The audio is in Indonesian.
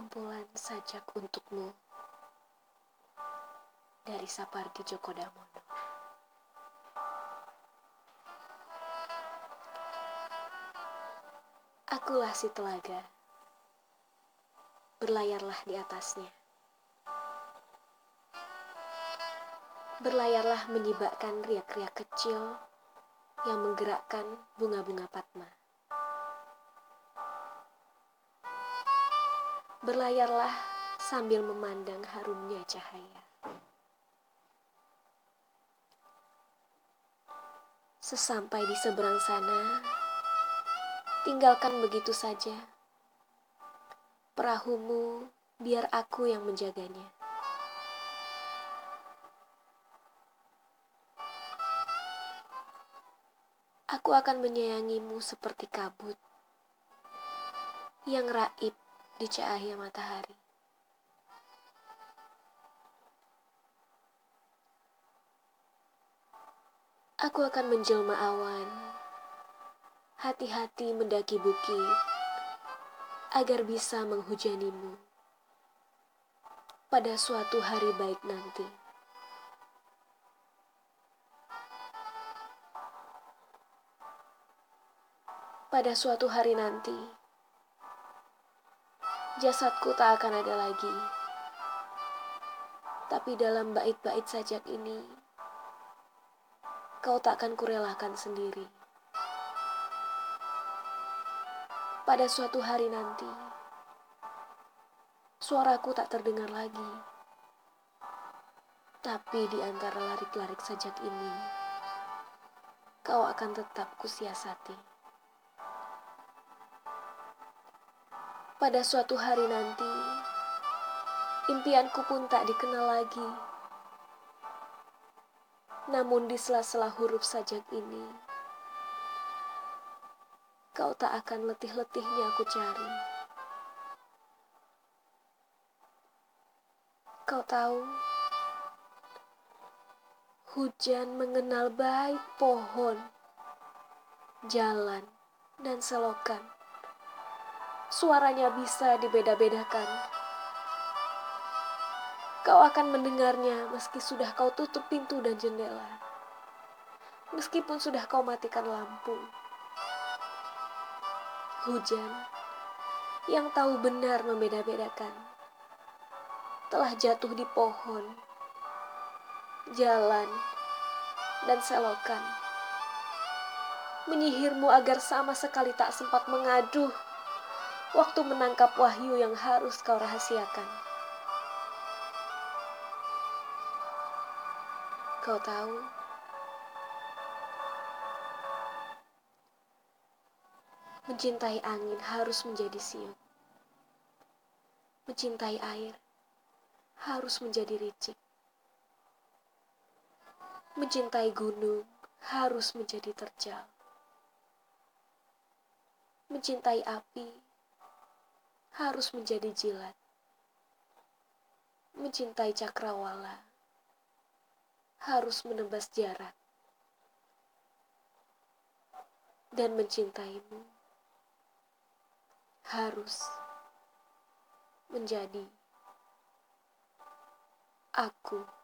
Kumpulan sajak untukmu dari Sapardi Djoko Damono. Akulah si telaga, berlayarlah di atasnya. Berlayarlah menyibakkan riak-riak kecil yang menggerakkan bunga-bunga patma. Berlayarlah sambil memandang harumnya cahaya. Sesampai di seberang sana, tinggalkan begitu saja. Perahumu, biar aku yang menjaganya. Aku akan menyayangimu seperti kabut yang raib di cahaya matahari. Aku akan menjelma awan, hati-hati mendaki bukit, agar bisa menghujanimu pada suatu hari baik nanti. Pada suatu hari nanti, jasadku tak akan ada lagi. Tapi dalam bait-bait sajak ini, kau tak akan kurelakan sendiri. Pada suatu hari nanti, suaraku tak terdengar lagi. Tapi di antara larik-larik sajak ini, kau akan tetap kusiasati. Pada suatu hari nanti, impianku pun tak dikenal lagi. Namun di sela-sela huruf sajak ini, kau tak akan letih-letihnya aku cari. Kau tahu, hujan mengenal baik pohon, jalan, dan selokan suaranya bisa dibeda-bedakan. Kau akan mendengarnya meski sudah kau tutup pintu dan jendela. Meskipun sudah kau matikan lampu. Hujan yang tahu benar membeda-bedakan telah jatuh di pohon, jalan, dan selokan. Menyihirmu agar sama sekali tak sempat mengaduh waktu menangkap wahyu yang harus kau rahasiakan. Kau tahu, mencintai angin harus menjadi siut. Mencintai air harus menjadi ricik. Mencintai gunung harus menjadi terjal. Mencintai api harus menjadi jilat. Mencintai cakrawala harus menebas jarak. Dan mencintaimu harus menjadi aku.